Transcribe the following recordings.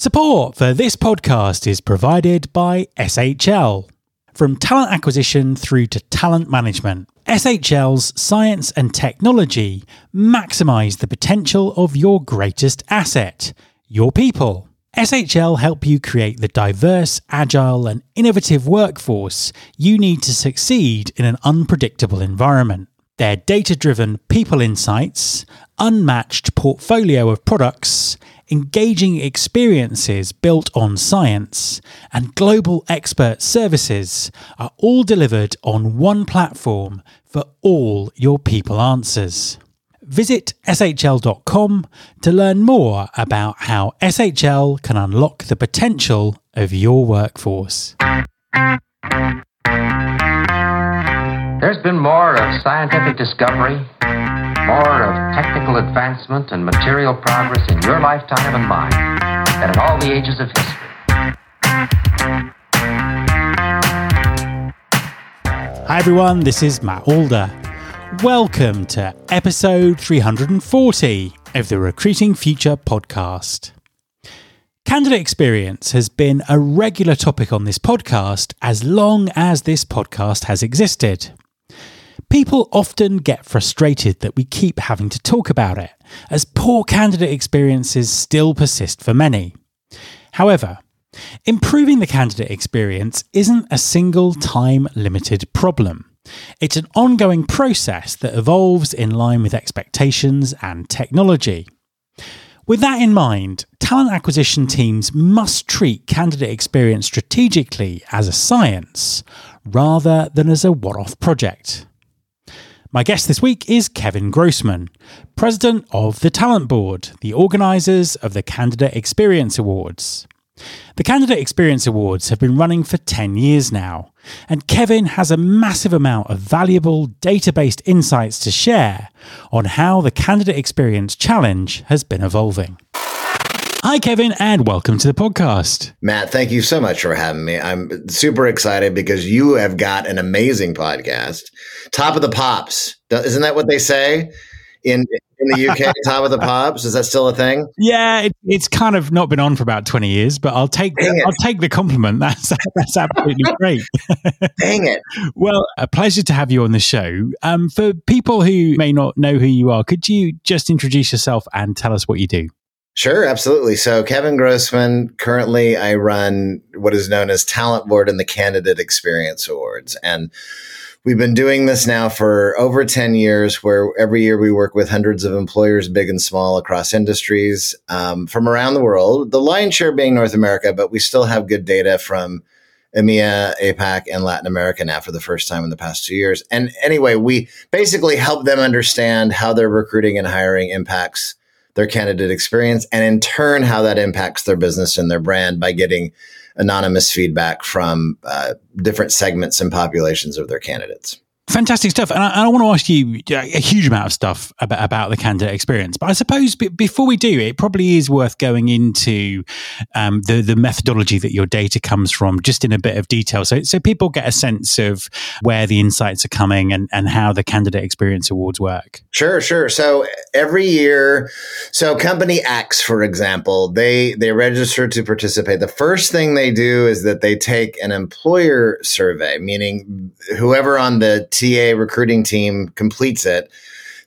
Support for this podcast is provided by SHL. From talent acquisition through to talent management, SHL's science and technology maximize the potential of your greatest asset, your people. SHL help you create the diverse, agile, and innovative workforce you need to succeed in an unpredictable environment. Their data driven people insights, unmatched portfolio of products, engaging experiences built on science, and global expert services are all delivered on one platform for all your people answers. Visit shl.com to learn more about how SHL can unlock the potential of your workforce. There's been more of scientific discovery, more of technical advancement and material progress in your lifetime and mine than in all the ages of history. Hi everyone, this is Matt Alder. Welcome to episode 340 of the Recruiting Future podcast. Candidate experience has been a regular topic on this podcast as long as this podcast has existed. People often get frustrated that we keep having to talk about it, as poor candidate experiences still persist for many. However, improving the candidate experience isn't a single time limited problem. It's an ongoing process that evolves in line with expectations and technology. With that in mind, talent acquisition teams must treat candidate experience strategically as a science rather than as a one off project. My guest this week is Kevin Grossman, President of the Talent Board, the organisers of the Candidate Experience Awards. The Candidate Experience Awards have been running for 10 years now, and Kevin has a massive amount of valuable data based insights to share on how the Candidate Experience Challenge has been evolving. Hi, Kevin, and welcome to the podcast. Matt, thank you so much for having me. I'm super excited because you have got an amazing podcast. Top of the Pops. Isn't that what they say in in the UK? top of the Pops. Is that still a thing? Yeah, it, it's kind of not been on for about 20 years, but I'll take the, I'll take the compliment. That's that's absolutely great. Dang it. Well, a pleasure to have you on the show. Um, for people who may not know who you are, could you just introduce yourself and tell us what you do? Sure, absolutely. So, Kevin Grossman, currently I run what is known as Talent Board and the Candidate Experience Awards. And we've been doing this now for over 10 years, where every year we work with hundreds of employers, big and small, across industries um, from around the world. The lion's share being North America, but we still have good data from EMEA, APAC, and Latin America now for the first time in the past two years. And anyway, we basically help them understand how their recruiting and hiring impacts their candidate experience, and in turn, how that impacts their business and their brand by getting anonymous feedback from uh, different segments and populations of their candidates. Fantastic stuff. And I, I, want to ask you a huge amount of stuff about, about the candidate experience. But I suppose b- before we do, it probably is worth going into um, the, the methodology that your data comes from just in a bit of detail. So, so people get a sense of where the insights are coming and, and how the candidate experience awards work. Sure, sure. So every year, so company X, for example, they, they register to participate. The first thing they do is that they take an employer survey, meaning whoever on the TA recruiting team completes it,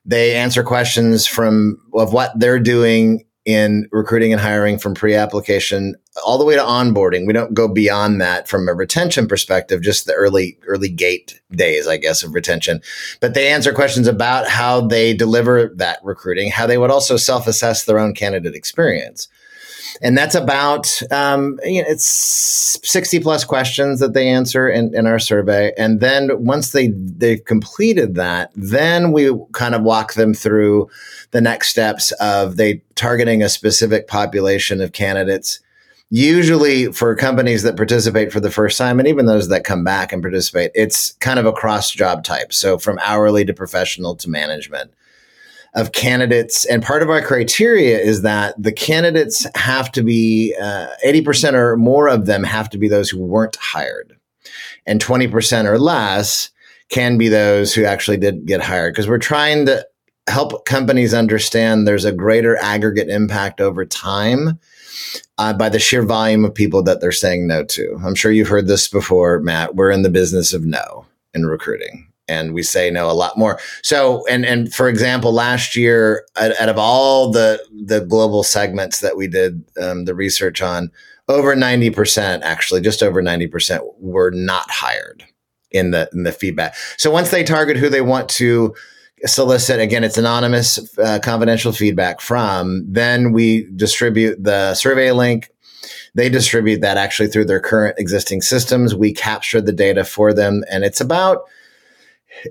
they answer questions from of what they're doing in recruiting and hiring from pre-application all the way to onboarding. We don't go beyond that from a retention perspective, just the early early gate days, I guess, of retention. But they answer questions about how they deliver that recruiting, how they would also self-assess their own candidate experience and that's about um, you know, it's 60 plus questions that they answer in, in our survey. And then once they they've completed that then we kind of walk them through the next steps of they targeting a specific population of candidates usually for companies that participate for the first time and even those that come back and participate it's kind of across job types so from hourly to professional to management of candidates. And part of our criteria is that the candidates have to be uh, 80% or more of them have to be those who weren't hired, and 20% or less can be those who actually did get hired. Because we're trying to help companies understand there's a greater aggregate impact over time uh, by the sheer volume of people that they're saying no to. I'm sure you've heard this before, Matt. We're in the business of no in recruiting and we say no a lot more. So, and and for example, last year, out, of all the the global segments that we did um, the research on, over ninety percent, actually, just over ninety percent, were not hired in the in the feedback. So once they target who they want to solicit again it's anonymous uh, confidential feedback from then we distribute the survey link they distribute that actually through their current existing systems we capture the data for them and it's about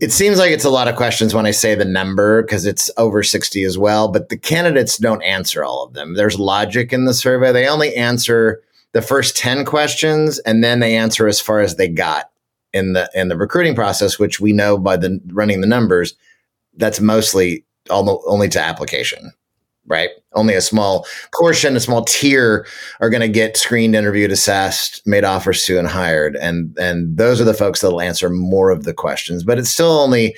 it seems like it's a lot of questions when I say the number because it's over 60 as well, but the candidates don't answer all of them. There's logic in the survey. They only answer the first 10 questions and then they answer as far as they got in the in the recruiting process, which we know by the running the numbers, that's mostly only to application right? Only a small portion, a small tier are going to get screened, interviewed, assessed, made offers to, and hired. And and those are the folks that'll answer more of the questions. But it's still only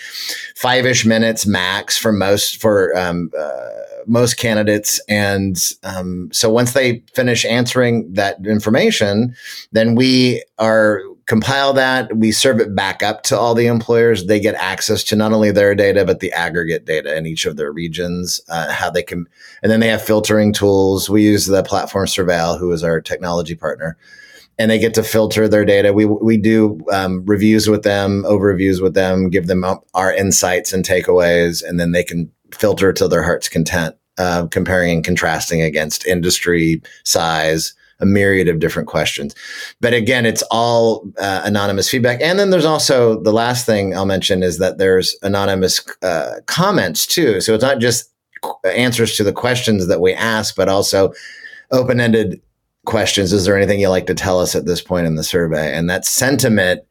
five ish minutes max for most for um, uh, most candidates. And um, so once they finish answering that information, then we are compile that, we serve it back up to all the employers. They get access to not only their data, but the aggregate data in each of their regions, uh, how they can, and then they have filtering tools. We use the platform Survale, who is our technology partner, and they get to filter their data. We, we do um, reviews with them, overviews with them, give them our insights and takeaways, and then they can filter to their heart's content, uh, comparing and contrasting against industry size, a myriad of different questions. But again, it's all uh, anonymous feedback. And then there's also the last thing I'll mention is that there's anonymous uh, comments too. So it's not just answers to the questions that we ask, but also open ended questions. Is there anything you'd like to tell us at this point in the survey? And that sentiment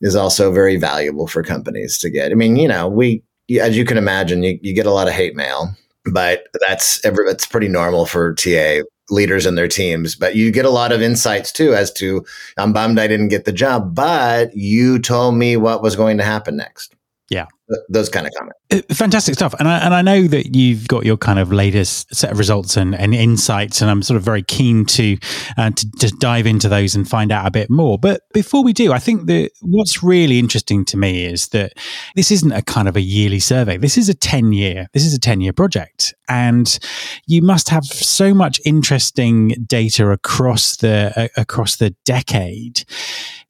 is also very valuable for companies to get. I mean, you know, we, as you can imagine, you, you get a lot of hate mail but that's every, that's pretty normal for TA leaders and their teams. But you get a lot of insights too as to I'm bummed I didn't get the job, but you told me what was going to happen next. Yeah. Those kind of comments. Uh, fantastic stuff. And I, and I know that you've got your kind of latest set of results and, and insights, and I'm sort of very keen to, uh, to, to dive into those and find out a bit more. But before we do, I think that what's really interesting to me is that this isn't a kind of a yearly survey. This is a 10 year, this is a 10 year project. And you must have so much interesting data across the, uh, across the decade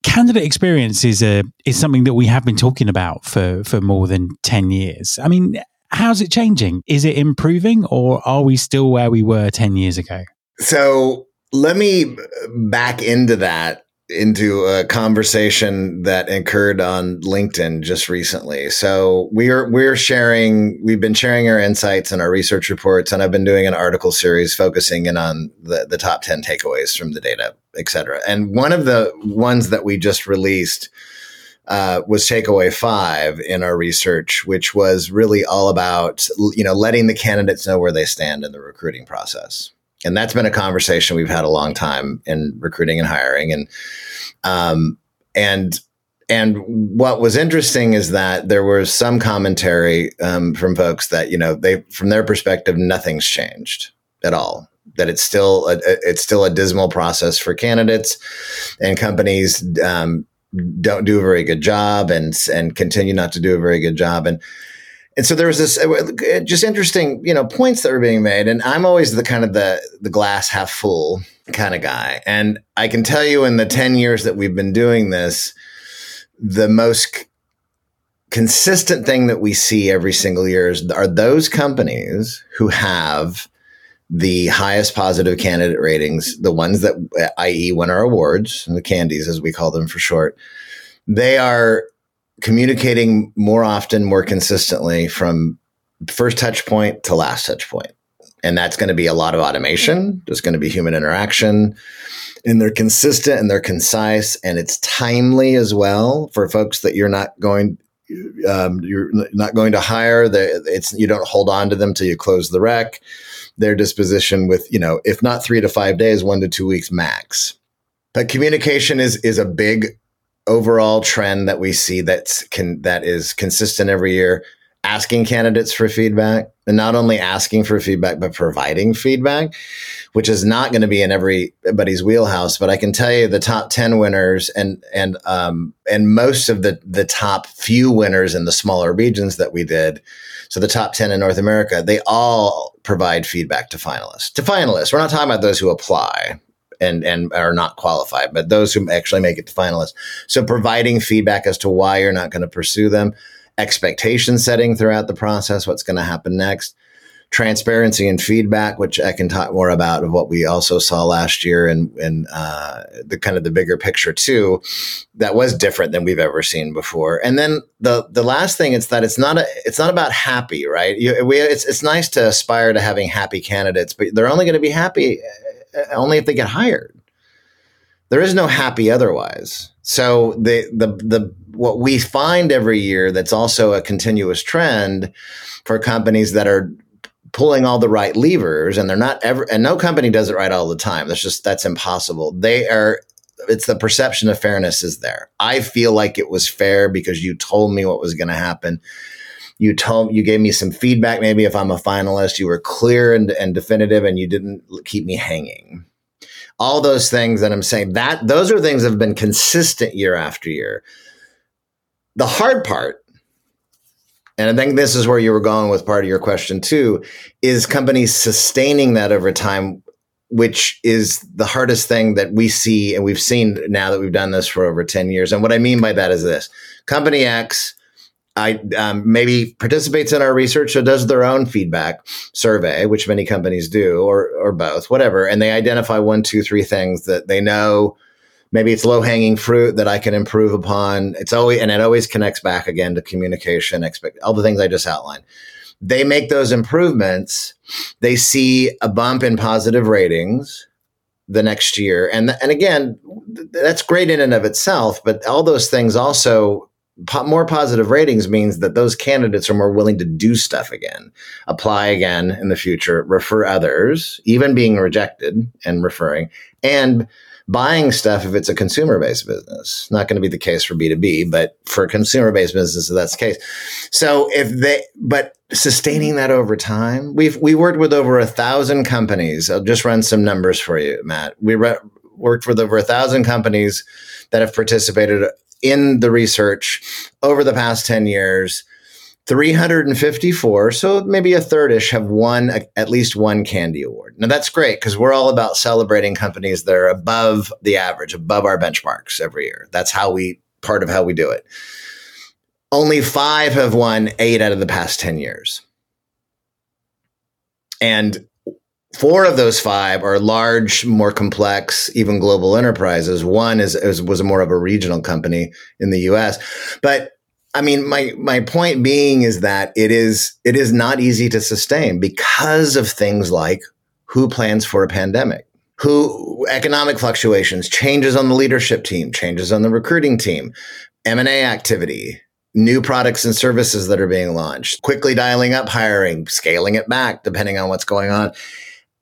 candidate experience is a is something that we have been talking about for for more than 10 years. I mean how's it changing? Is it improving or are we still where we were 10 years ago? So let me back into that into a conversation that occurred on LinkedIn just recently. So we're we're sharing we've been sharing our insights and our research reports and I've been doing an article series focusing in on the the top 10 takeaways from the data, et cetera. And one of the ones that we just released uh, was takeaway five in our research, which was really all about you know letting the candidates know where they stand in the recruiting process and that's been a conversation we've had a long time in recruiting and hiring. And um, and and what was interesting is that there was some commentary um, from folks that you know they from their perspective nothing's changed at all that it's still a, it's still a dismal process for candidates and companies um, don't do a very good job and and continue not to do a very good job. And and so there was this uh, just interesting you know points that were being made. And i'm always the kind of the the glass half full kind of guy. And i can tell you in the 10 years that we've been doing this the most consistent thing that we see every single year is, are those companies who have the highest positive candidate ratings the ones that i.e win our awards the CandEs as we call them for short they are communicating more often, more consistently from first touch point to last touch point. And that's going to be a lot of automation. There's going to be human interaction. And they're consistent and they're concise and it's timely as well for folks that you're not going um, you're not going to hire. The, it's you don't hold on to them till you close the rec. Their disposition with you know if not three to five days, one to two weeks max. But communication is is a big overall trend that we see that's can that is consistent every year asking candidates for feedback and not only asking for feedback, but providing feedback, which is not going to be in everybody's wheelhouse. But I can tell you the top 10 winners and, and, um, and most of the, the top few winners in the smaller regions that we did. So the top 10 in North America, they all provide feedback to finalists. To finalists, we're not talking about those who apply and and are not qualified, but those who actually make it to finalists. So providing feedback as to why you're not going to pursue them, expectation setting throughout the process, what's going to happen next, transparency and feedback, which I can talk more about of what we also saw last year and and uh, the kind of the bigger picture too, that was different than we've ever seen before. And then the the last thing is that it's not a it's not about happy, right? You, we, it's it's nice to aspire to having happy candidates, but they're only going to be happy Uh, only if they get hired. There is no happy otherwise. So the the the what we find every year that's also a continuous trend for companies that are pulling all the right levers and they're not ever and no company does it right all the time. That's just that's impossible. They are it's the perception of fairness is there. I feel like it was fair because you told me what was going to happen you told you gave me some feedback maybe if i'm a finalist you were clear and, and definitive and you didn't keep me hanging all those things that i'm saying that those are things that have been consistent year after year the hard part and I think this is where you were going with part of your question too, is companies sustaining that over time, which is the hardest thing that we see and we've seen now that we've done this for over 10 years. And what I mean by that is this company X I um, maybe participates in our research or does their own feedback survey, which many companies do, or or both, whatever, and they identify one, two, three things that they know. Maybe it's low hanging fruit that I can improve upon. It's always and it always connects back again to communication, expect all the things I just outlined. They make those improvements. They see a bump in positive ratings the next year, and and again, that's great in and of itself. But all those things also po- more positive ratings means that those candidates are more willing to do stuff again, apply again in the future, refer others, even being rejected and referring, and buying stuff if it's a consumer based business. Not going to be the case for B2B, but for consumer based businesses, that's the case. So if they, but sustaining that over time, we've, we worked with over a thousand companies. I'll just run some numbers for you, Matt. We re- worked with over a thousand companies that have participated in the research over the past 10 years, 354, so maybe a thirdish have won a, at least one CandE Award. Now that's great because we're all about celebrating companies that are above the average, above our benchmarks every year. That's how we, part of how we do it. Only five have won eight out of the past 10 years. And Four of those five are large, more complex, even global enterprises. One is, is was more of a regional company in the U.S. But I mean, my my point being is that it is it is not easy to sustain because of things like who plans for a pandemic, who economic fluctuations, changes on the leadership team, changes on the recruiting team, M and A activity, new products and services that are being launched, quickly dialing up hiring, scaling it back depending on what's going on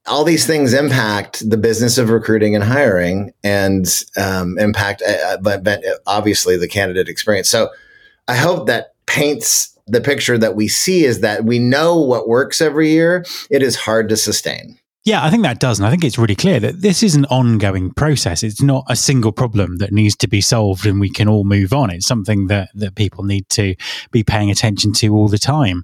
all these things impact the business of recruiting and hiring and um, impact, uh, but, but obviously the candidate experience. So I hope that paints the picture that we see is that we know what works every year. It is hard to sustain. Yeah, I think that does. And I think it's really clear that this is an ongoing process. It's not a single problem that needs to be solved and we can all move on. It's something that, that people need to be paying attention to all the time.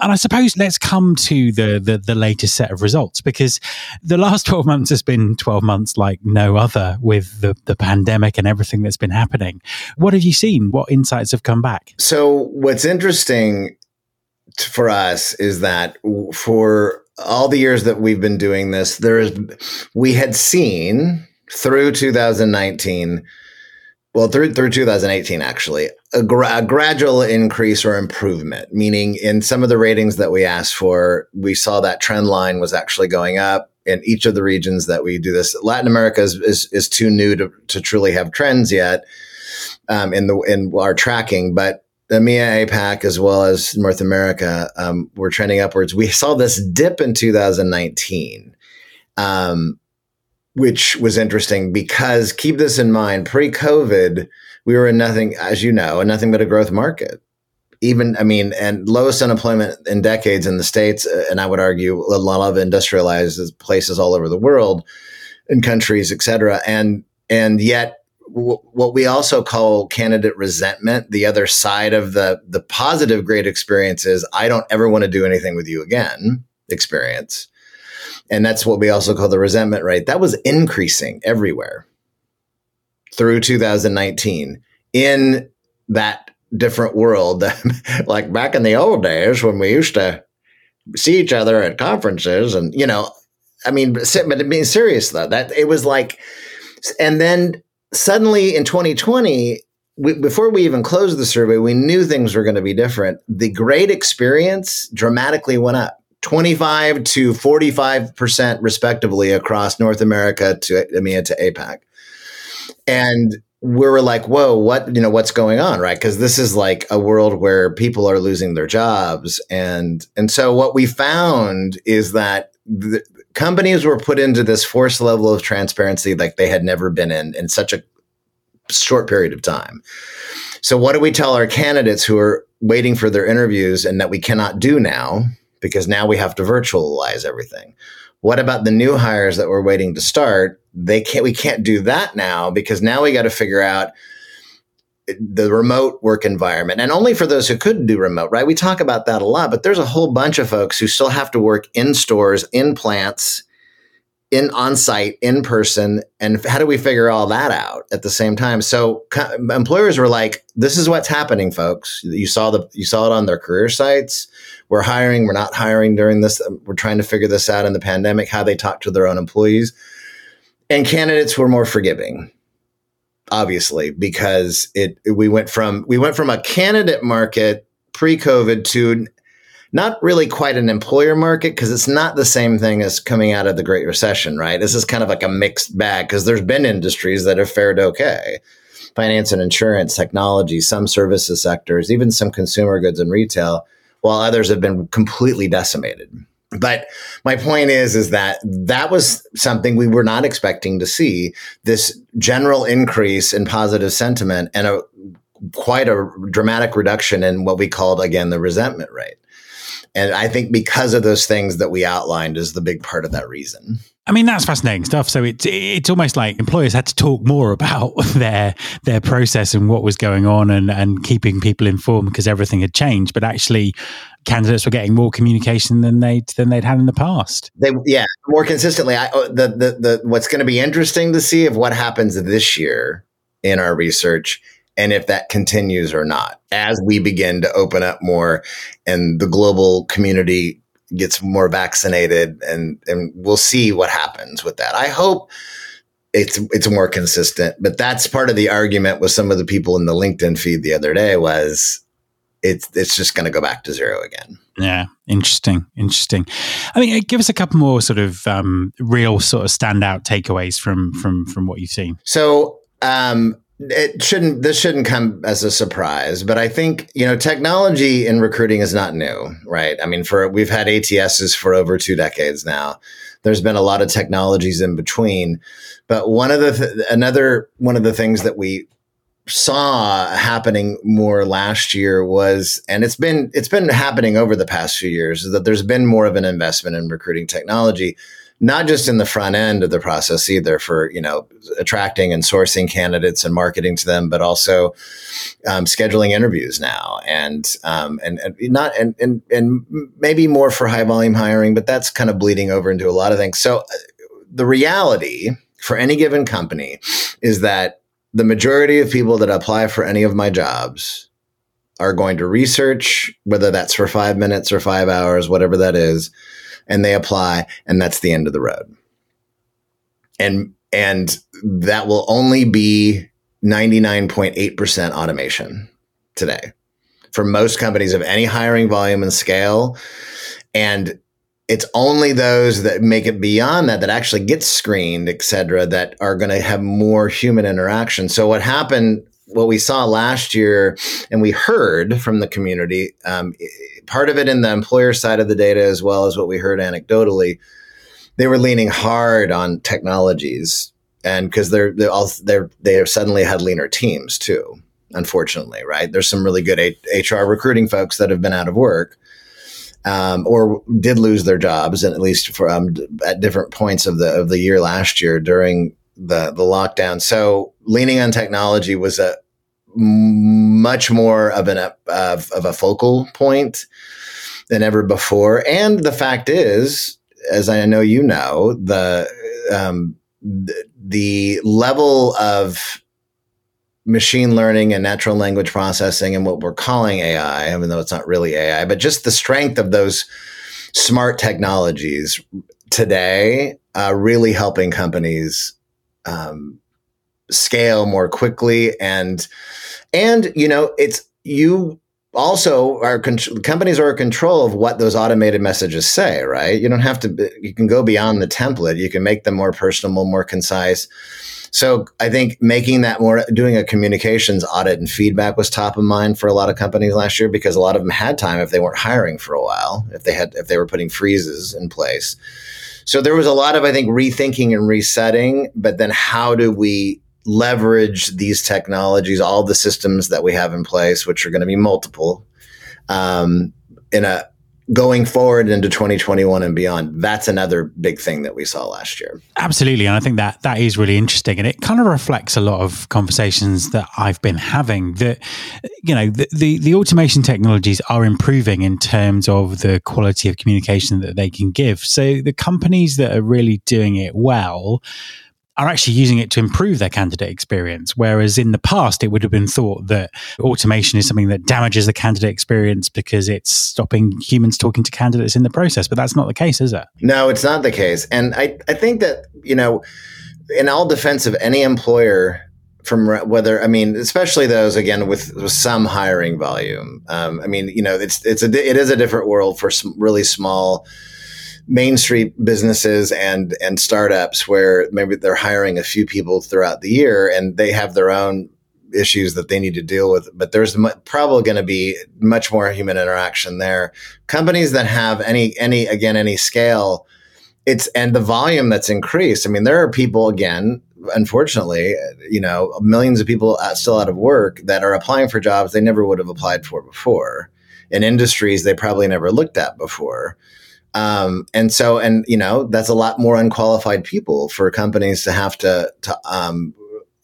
And I suppose let's come to the, the, the latest set of results because the last 12 months has been 12 months like no other with the, the pandemic and everything that's been happening. What have you seen? What insights have come back? So, what's interesting for us is that for all the years that we've been doing this, there is we had seen through 2019, well through through 2018 actually, a, gra- a, gradual increase or improvement. Meaning, in some of the ratings that we asked for, we saw that trend line was actually going up in each of the regions that we do this. Latin America is is, is too new to to truly have trends yet um, in the in our tracking, but EMEA, APAC, as well as North America, um, were trending upwards. We saw this dip in 2019, um, which was interesting because keep this in mind: pre-COVID, we were in nothing, as you know, in nothing but a growth market. even I mean, and lowest unemployment in decades in the states, uh, and I would argue a lot of industrialized places all over the world, in countries, et cetera, and and yet what we also call candidate resentment, the other side of the the positive great experience is I don't ever want to do anything with you again experience. And that's what we also call the resentment rate. That was increasing everywhere through 2019 in that different world. like back in the old days when we used to see each other at conferences and, you know, I mean, but being serious though, that it was like, and then suddenly in 2020, we, before we even closed the survey, we knew things were going to be different. The great experience dramatically went up. 25 to 45% respectively across North America to EMEA to APAC. And we were like, whoa, what, you know, what's going on? Right. Cause this is like a world where people are losing their jobs. And, and so what we found is that the companies were put into this forced level of transparency like they had never been in in such a short period of time. So what do we tell our candidates who are waiting for their interviews and that we cannot do now because now we have to virtualize everything? What about the new hires that we're waiting to start? They can't we can't do that now because now we got to figure out the remote work environment and only for those who could do remote, right? We talk about that a lot, but there's a whole bunch of folks who still have to work in stores, in plants, in on site, in person. And how do we figure all that out at the same time? So co- employers were like, this is what's happening, folks. You saw the, you saw it on their career sites. We're hiring, we're not hiring during this. Um, we're trying to figure this out in the pandemic, how they talk to their own employees. And candidates were more forgiving obviously because it we went from we went from a candidate market pre-covid to not really quite an employer market because it's not the same thing as coming out of the great recession right? This is kind of like a mixed bag because there's been industries that have fared okay. Finance and insurance technology some services sectors even some consumer goods and retail while others have been completely decimated but my point is is that that was something we were not expecting to see this general increase in positive sentiment and a quite a dramatic reduction in what we called again the resentment rate. And i think because of those things that we outlined is the big part of that reason I mean, that's fascinating stuff. So it's it's almost like employers had to talk more about their their process and what was going on, and and keeping people informed because everything had changed. But actually, candidates were getting more communication than they than they'd had in the past. They yeah, more consistently. I oh, the the the what's going to be interesting to see of what happens this year in our research and if that continues or not as we begin to open up more and the global community gets more vaccinated and and we'll see what happens with that. I hope it's it's more consistent, but that's part of the argument with some of the people in the LinkedIn feed the other day was it's it's just going to go back to zero again. Yeah, interesting, interesting. I mean, give us a couple more sort of um, real sort of standout takeaways from from from what you've seen. So, um, it shouldn't this shouldn't come as a surprise but i think you know technology in recruiting is not new right? I mean for we've had ats's for over two decades now. There's been a lot of technologies in between but one of the th- another one of the things that we saw happening more last year was and it's been it's been happening over the past few years that there's been more of an investment in recruiting technology not just in the front end of the process either for you know attracting and sourcing candidates and marketing to them but also um, scheduling interviews now and um, and, and not and, and and maybe more for high volume hiring but that's kind of bleeding over into a lot of things. So uh, the reality for any given company is that the majority of people that apply for any of my jobs are going to research whether that's for five minutes or five hours whatever that is and they apply and that's the end of the road. And and that will only be 99.8% automation today for most companies of any hiring volume and scale and it's only those that make it beyond that that actually get screened et cetera that are going to have more human interaction so what happened what we saw last year and we heard from the community um, part of it in the employer side of the data as well as what we heard anecdotally they were leaning hard on technologies and because they're they're, all they're they suddenly had leaner teams too unfortunately, right? There's some really good HR recruiting folks that have been out of work. Um, or did lose their jobs, and at least for um, at different points of the of the year last year during the the lockdown. So leaning on technology was a much more of an of, of a focal point than ever before. And the fact is, as I know you know, the um, the, level of machine learning and natural language processing and what we're calling AI, even though it's not really AI, but just the strength of those smart technologies today, uh, really helping companies um, scale more quickly. And and you know it's you also our con- companies are in control of what those automated messages say right? You don't have to you can go beyond the template. You can make them more personable more concise. So i think making that more doing a communications audit and feedback was top of mind for a lot of companies last year because a lot of them had time if they weren't hiring for a while if they had if they were putting freezes in place so there was a lot of i think rethinking and resetting but then how do we leverage these technologies, all the systems that we have in place, which are going to be multiple, um, in a going forward into 2021 and beyond that's another big thing that we saw last year. Absolutely and i think that that is really interesting and it kind of reflects a lot of conversations that i've been having that you know the, the, the automation technologies are improving in terms of the quality of communication that they can give. So the companies that are really doing it well are actually using it to improve their candidate experience. Whereas in the past, it would have been thought that automation is something that damages the candidate experience because it's stopping humans talking to candidates in the process. But that's not the case, is it? No, it's not the case. And I, I think that, you know, in all defense of any employer, from whether I mean, especially those again with, with some hiring volume. Um, I mean, you know, it's it's a it is a different world for some really small main street businesses and and startups where maybe they're hiring a few people throughout the year and they have their own issues that they need to deal with but there's probably going to be much more human interaction there. Companies that have any any again any scale it's and the volume that's increased. I mean there are people again unfortunately you know millions of people still out of work that are applying for jobs they never would have applied for before. In industries they probably never looked at before um, and so, and you know, that's a lot more unqualified people for companies to have to to um,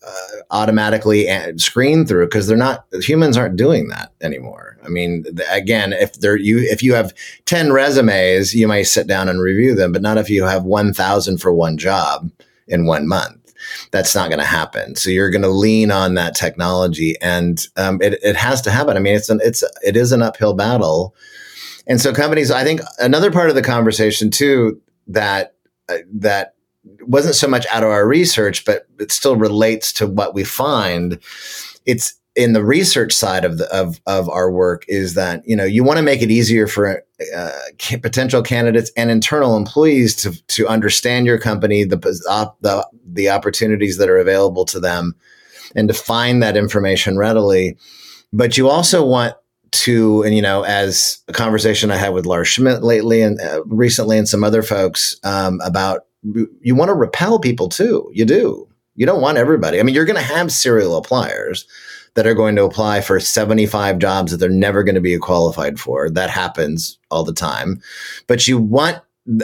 uh, automatically screen through because they're not humans aren't doing that anymore. I mean, again, if there you if you have ten resumes, you may sit down and review them, but not if you have one thousand for one job in one month. That's not going to happen. So you're going to lean on that technology, and um, it, it has to happen. I mean, it's an it's it is an uphill battle and so companies, I think another part of the conversation too that uh, that wasn't so much out of our research, but it still relates to what we find. It's in the research side of the of of our work is that you know you want to make it easier for uh, potential candidates and internal employees to to understand your company, the the the opportunities that are available to them, and to find that information readily. But you also want to, and you know, as a conversation I had with Lars Schmidt lately and uh, recently, and some other folks um, about you want to repel people too. You do. You don't want everybody. I mean, you're going to have serial appliers that are going to apply for 75 jobs that they're never going to be qualified for. That happens all the time. But you want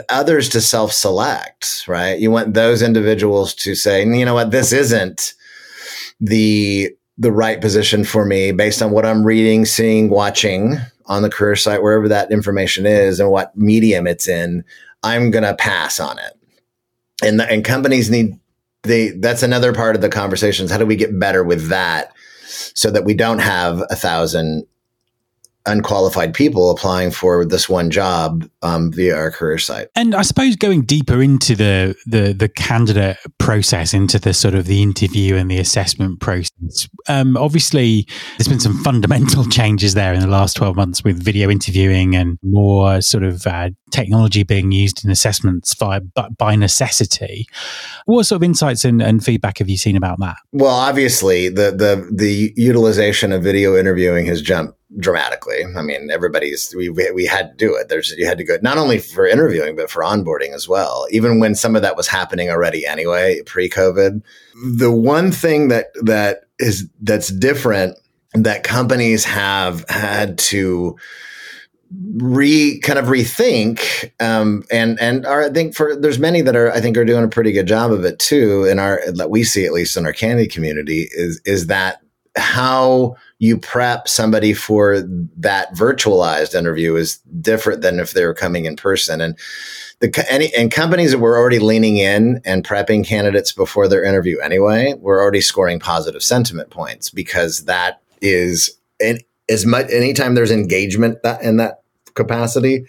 others to self select, right? You want those individuals to say, you know what, this isn't the the right position for me based on what I'm reading, seeing, watching on the career site, wherever that information is and what medium it's in, I'm going to pass on it. And, the, and companies need they that's another part of the conversations. How do we get better with that so that we don't have a thousand unqualified people applying for this one job um, via our career site. And I suppose going deeper into the, the the candidate process, into the sort of the interview and the assessment process. Um, obviously, there's been some fundamental changes there in the last 12 months with video interviewing and more sort of uh, technology being used in assessments by, by necessity. What sort of insights and, and feedback have you seen about that? Well, obviously, the the the utilization of video interviewing has jumped dramatically. I mean, everybody's we we had to do it. There's you had to go not only for interviewing but for onboarding as well. Even when some of that was happening already anyway, pre-COVID. The one thing that that is that's different that companies have had to re kind of rethink um, and and are, I think for there's many that are I think are doing a pretty good job of it too in our that we see at least in our CandE community is is that how you prep somebody for that virtualized interview is different than if they were coming in person. And the any and companies that were already leaning in and prepping candidates before their interview anyway were already scoring positive sentiment points because that is and as much anytime there's engagement that in that capacity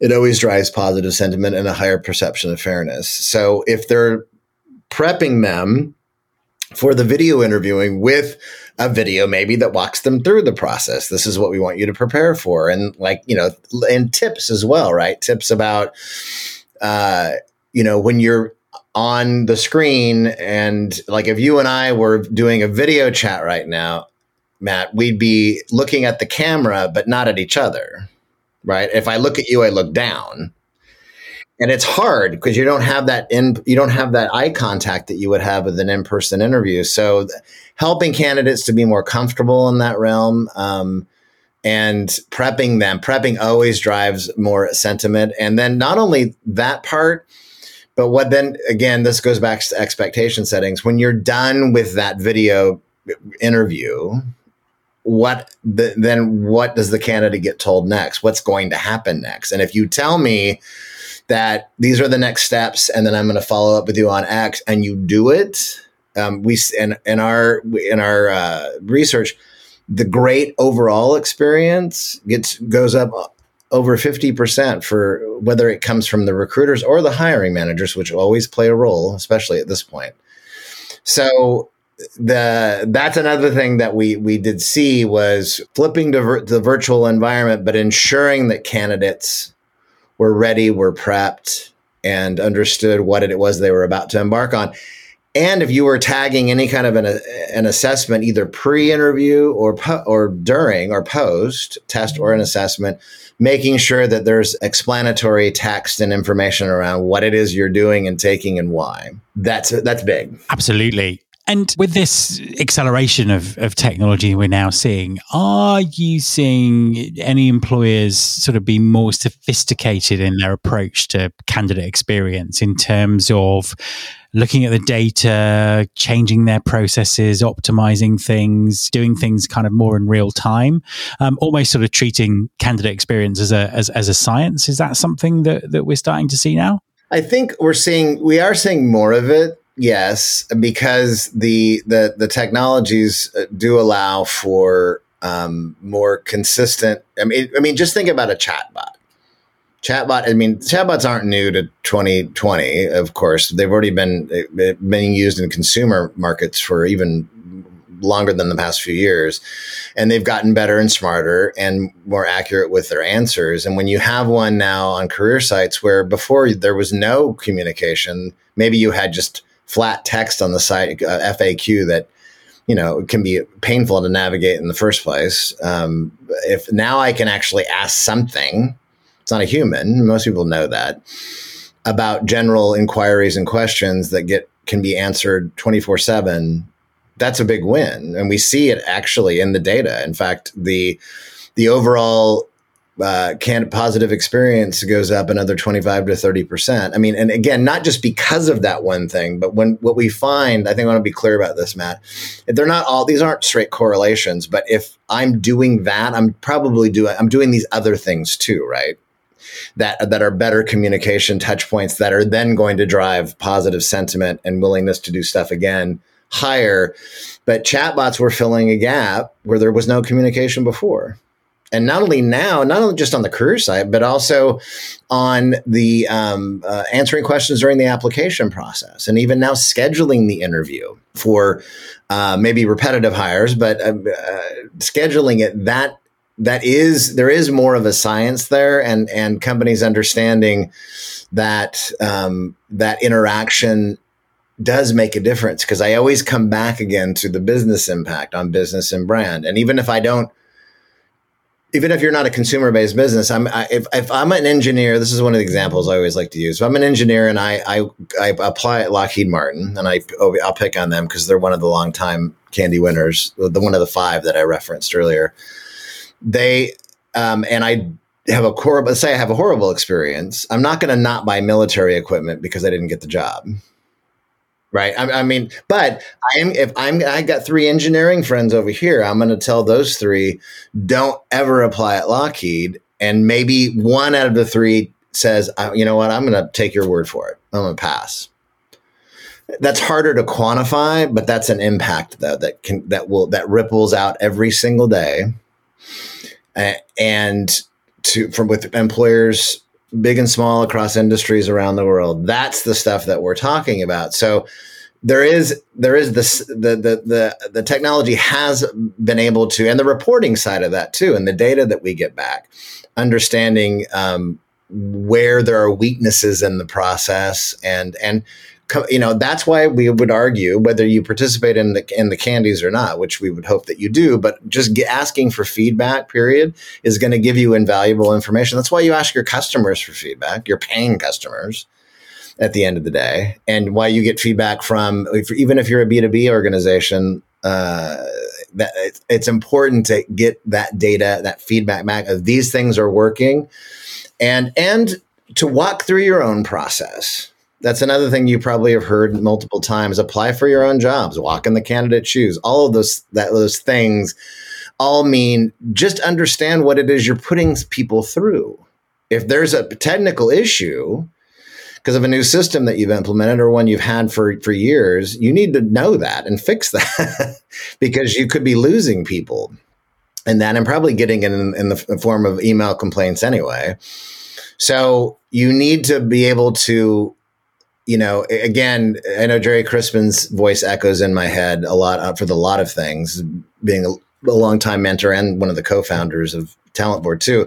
it always drives positive sentiment and a higher perception of fairness. So if they're prepping them for the video interviewing with a video maybe that walks them through the process. This is what we want you to prepare for. And like, you know, and tips as well, right? Tips about, uh, you know, when you're on the screen and like if you and I were doing a video chat right now, Matt, we'd be looking at the camera, but not at each other, right? If I look at you, I look down and it's hard because you don't have that in you don't have that eye contact that you would have with an in-person interview. So helping candidates to be more comfortable in that realm um, and prepping them prepping always drives more sentiment. And then not only that part but what then again this goes back to expectation settings. When you're done with that video interview what the, then what does the candidate get told next? What's going to happen next? And if you tell me that these are the next steps, and then I'm going to follow up with you on X, and you do it. Um, we in in our in our uh, research, the great overall experience gets goes up over 50% for whether it comes from the recruiters or the hiring managers which always play a role especially at this point so the that's another thing that we we did see was flipping to vir- the virtual environment but ensuring that candidates were ready, were prepped, and understood what it was they were about to embark on. And if you were tagging any kind of an, an assessment, either pre-interview or po- or during or post test or an mm-hmm. assessment, making sure that there's explanatory text and information around what it is you're doing and taking and why. That's that's big. Absolutely. And with this acceleration of, of technology we're now seeing, are you seeing any employers sort of be more sophisticated in their approach to candidate experience in terms of looking at the data, changing their processes, optimizing things, doing things kind of more in real time, um, almost sort of treating candidate experience as a as, as a science? Is that something that, that we're starting to see now? I think we're seeing we are seeing more of it yes, because the the the technologies uh, do allow for um, more consistent. I mean, I mean, just think about a chatbot. Chatbot. I mean, chatbots aren't new to 2020. Of course, they've already been uh, being used in consumer markets for even longer than the past few years and they've gotten better and smarter and more accurate with their answers and when you have one now on career sites where before there was no communication maybe you had just flat text on the site uh, FAQ that you know can be painful to navigate in the first place. Um, if now I can actually ask something, it's not a human. Most people know that about general inquiries and questions that get can be answered twenty four seven. That's a big win, and we see it actually in the data. In fact, the the overall uh, can positive experience goes up another 25 to 30 percent. I mean, and again, not just because of that one thing, but when what we find, I think I want to be clear about this, Matt. They're not all; these aren't straight correlations. But if I'm doing that, I'm probably doing I'm doing these other things too, right? That that are better communication touch points that are then going to drive positive sentiment and willingness to do stuff again higher. But chatbots were filling a gap where there was no communication before and not only now, not only just on the career side, but also on the um, uh, answering questions during the application process, and even now scheduling the interview for uh, maybe repetitive hires, but uh, uh, scheduling it that that is there is more of a science there, and and companies understanding that um, that interaction does make a difference because I always come back again to the business impact on business and brand, and even if I don't even if you're not a consumer based business, I'm I, if, if I'm an engineer, this is one of the examples I always like to use. If I'm an engineer and I I, I apply at Lockheed Martin, and I oh, I'll pick on them because they're one of the long time CandE winners, the one of the five that I referenced earlier. They um, and I have a horrible say I have a horrible experience. I'm not going to not buy military equipment because I didn't get the job right I, I, mean but i am if i'm i got three engineering friends over here i'm going to tell those three don't ever apply at lockheed and maybe one out of the three says you know what i'm going to take your word for it i'm going to pass. That's harder to quantify but that's an impact though that can that will that ripples out every single day. And to from with employers big and small across industries around the world. That's the stuff that we're talking about. So there is there is this the the the the technology has been able to and the reporting side of that too and the data that we get back understanding um, where there are weaknesses in the process and and you know that's why we would argue whether you participate in the in the CandEs or not which we would hope that you do but just get, asking for feedback period is going to give you invaluable information. That's why you ask your customers for feedback your paying customers at the end of the day and why you get feedback from if, even if you're a b2b organization uh, that it's important to get that data that feedback back of these things are working and and to walk through your own process that's another thing you probably have heard multiple times. Apply for your own jobs, walk in the candidate shoes. All of those that those things all mean just understand what it is you're putting people through. If there's a technical issue because of a new system that you've implemented or one you've had for, for years, you need to know that and fix that because you could be losing people and that and probably getting it in, in the form of email complaints anyway. So you need to be able to you know, again, I know Gerry Crispin's voice echoes in my head a lot uh, for the lot of things, being a, a longtime mentor and one of the co-founders of Talent Board too.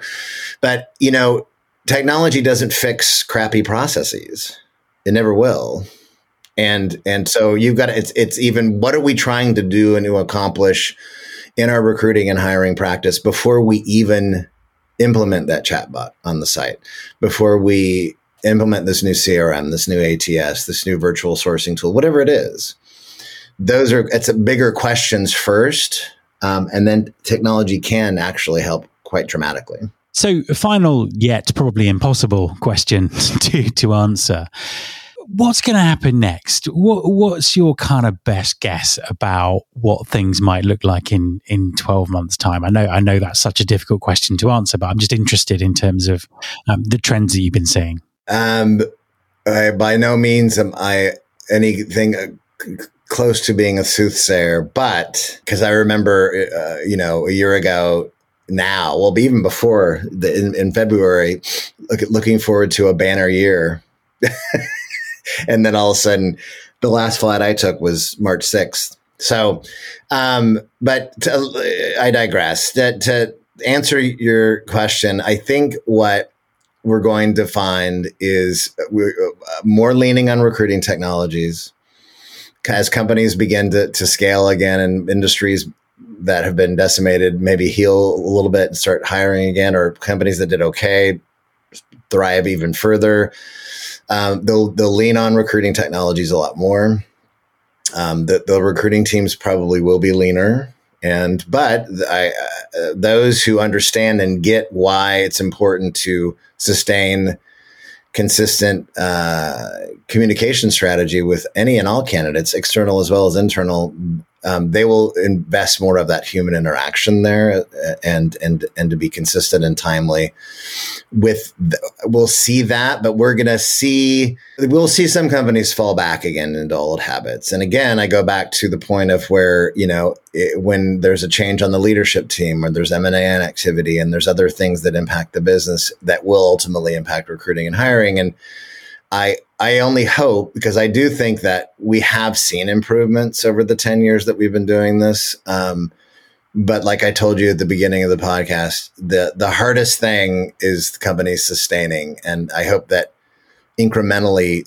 But you know, technology doesn't fix crappy processes; it never will. And and so you've got to, it's it's even what are we trying to do and to accomplish in our recruiting and hiring practice before we even implement that chatbot on the site, before we implement this new CRM, this new ATS, this new virtual sourcing tool, whatever it is. Those are it's bigger questions first, um, and then technology can actually help quite dramatically. So, final yet probably impossible question to to answer. What's going to happen next? What, what's your kind of best guess about what things might look like in in twelve months' time? I know I know that's such a difficult question to answer, but I'm just interested in terms of um, the trends that you've been seeing. Um, I, by no means am I anything uh, close to being a soothsayer, but because I remember, uh, you know, a year ago now, well, even before the, in, in February, look, looking forward to a banner year. and then all of a sudden, the last flight I took was March 6th. So, um, but to, I digress. To, to answer your question, I think what we're going to find is we're uh, more leaning on recruiting technologies. As companies begin to, to scale again and industries that have been decimated maybe heal a little bit and start hiring again or companies that did okay thrive even further um, they'll, they'll lean on recruiting technologies a lot more. Um, the, the recruiting teams probably will be leaner and but I, uh, those who understand and get why it's important to sustain consistent uh, communication strategy with any and all candidates, external as well as internal, um, they will invest more of that human interaction there uh, and and and to be consistent and timely with the, we'll see that but we're to see we'll see some companies fall back again into old habits. And again i go back to the point of where you know it, when there's a change on the leadership team or there's m&a activity and there's other things that impact the business that will ultimately impact recruiting and hiring. And I I only hope because I do think that we have seen improvements over the 10 years that we've been doing this. Um, but like I told you at the beginning of the podcast, the the hardest thing is the companies sustaining. And I hope that incrementally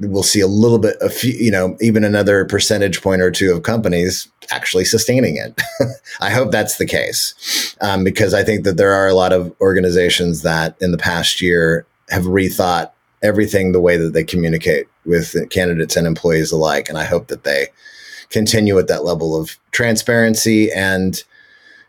we'll see a little bit, a few, you know, even another percentage point or two of companies actually sustaining it. I hope that's the case um, because I think that there are a lot of organizations that in the past year have rethought everything the way that they communicate with candidates and employees alike. And I hope that they continue at that level of transparency and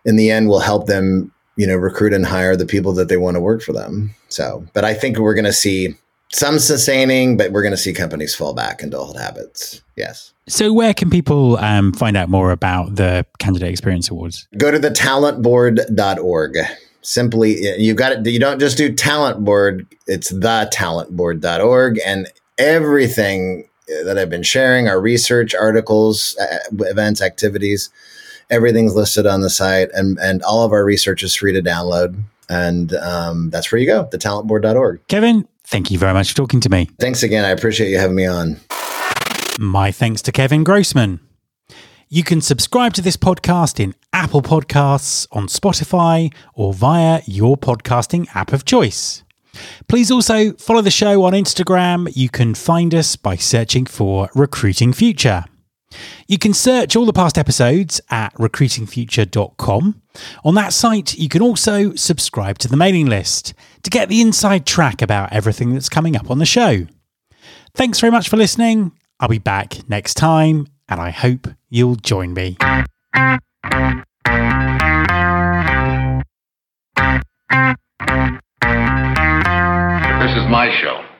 in the end will help them, you know, recruit and hire the people that they want to work for them. So, but I think we're going to see some sustaining, but we're going to see companies fall back into old habits. Yes. So, where can people um, find out more about the Candidate Experience Awards? Go to the talentboard.org. Simply, you got it. You don't just do talent board, it's the talentboard.org. And everything that I've been sharing, our research, articles, uh, events, activities, everything's listed on the site. And, and all of our research is free to download. And um, that's where you go, the thetalentboard.org. Kevin, thank you very much for talking to me. Thanks again. I appreciate you having me on. My thanks to Kevin Grossman. You can subscribe to this podcast in Apple Podcasts, on Spotify, or via your podcasting app of choice. Please also follow the show on Instagram. You can find us by searching for Recruiting Future. You can search all the past episodes at recruitingfuture.com. On that site, you can also subscribe to the mailing list to get the inside track about everything that's coming up on the show. Thanks very much for listening. I'll be back next time, and I hope you'll join me. This is my show.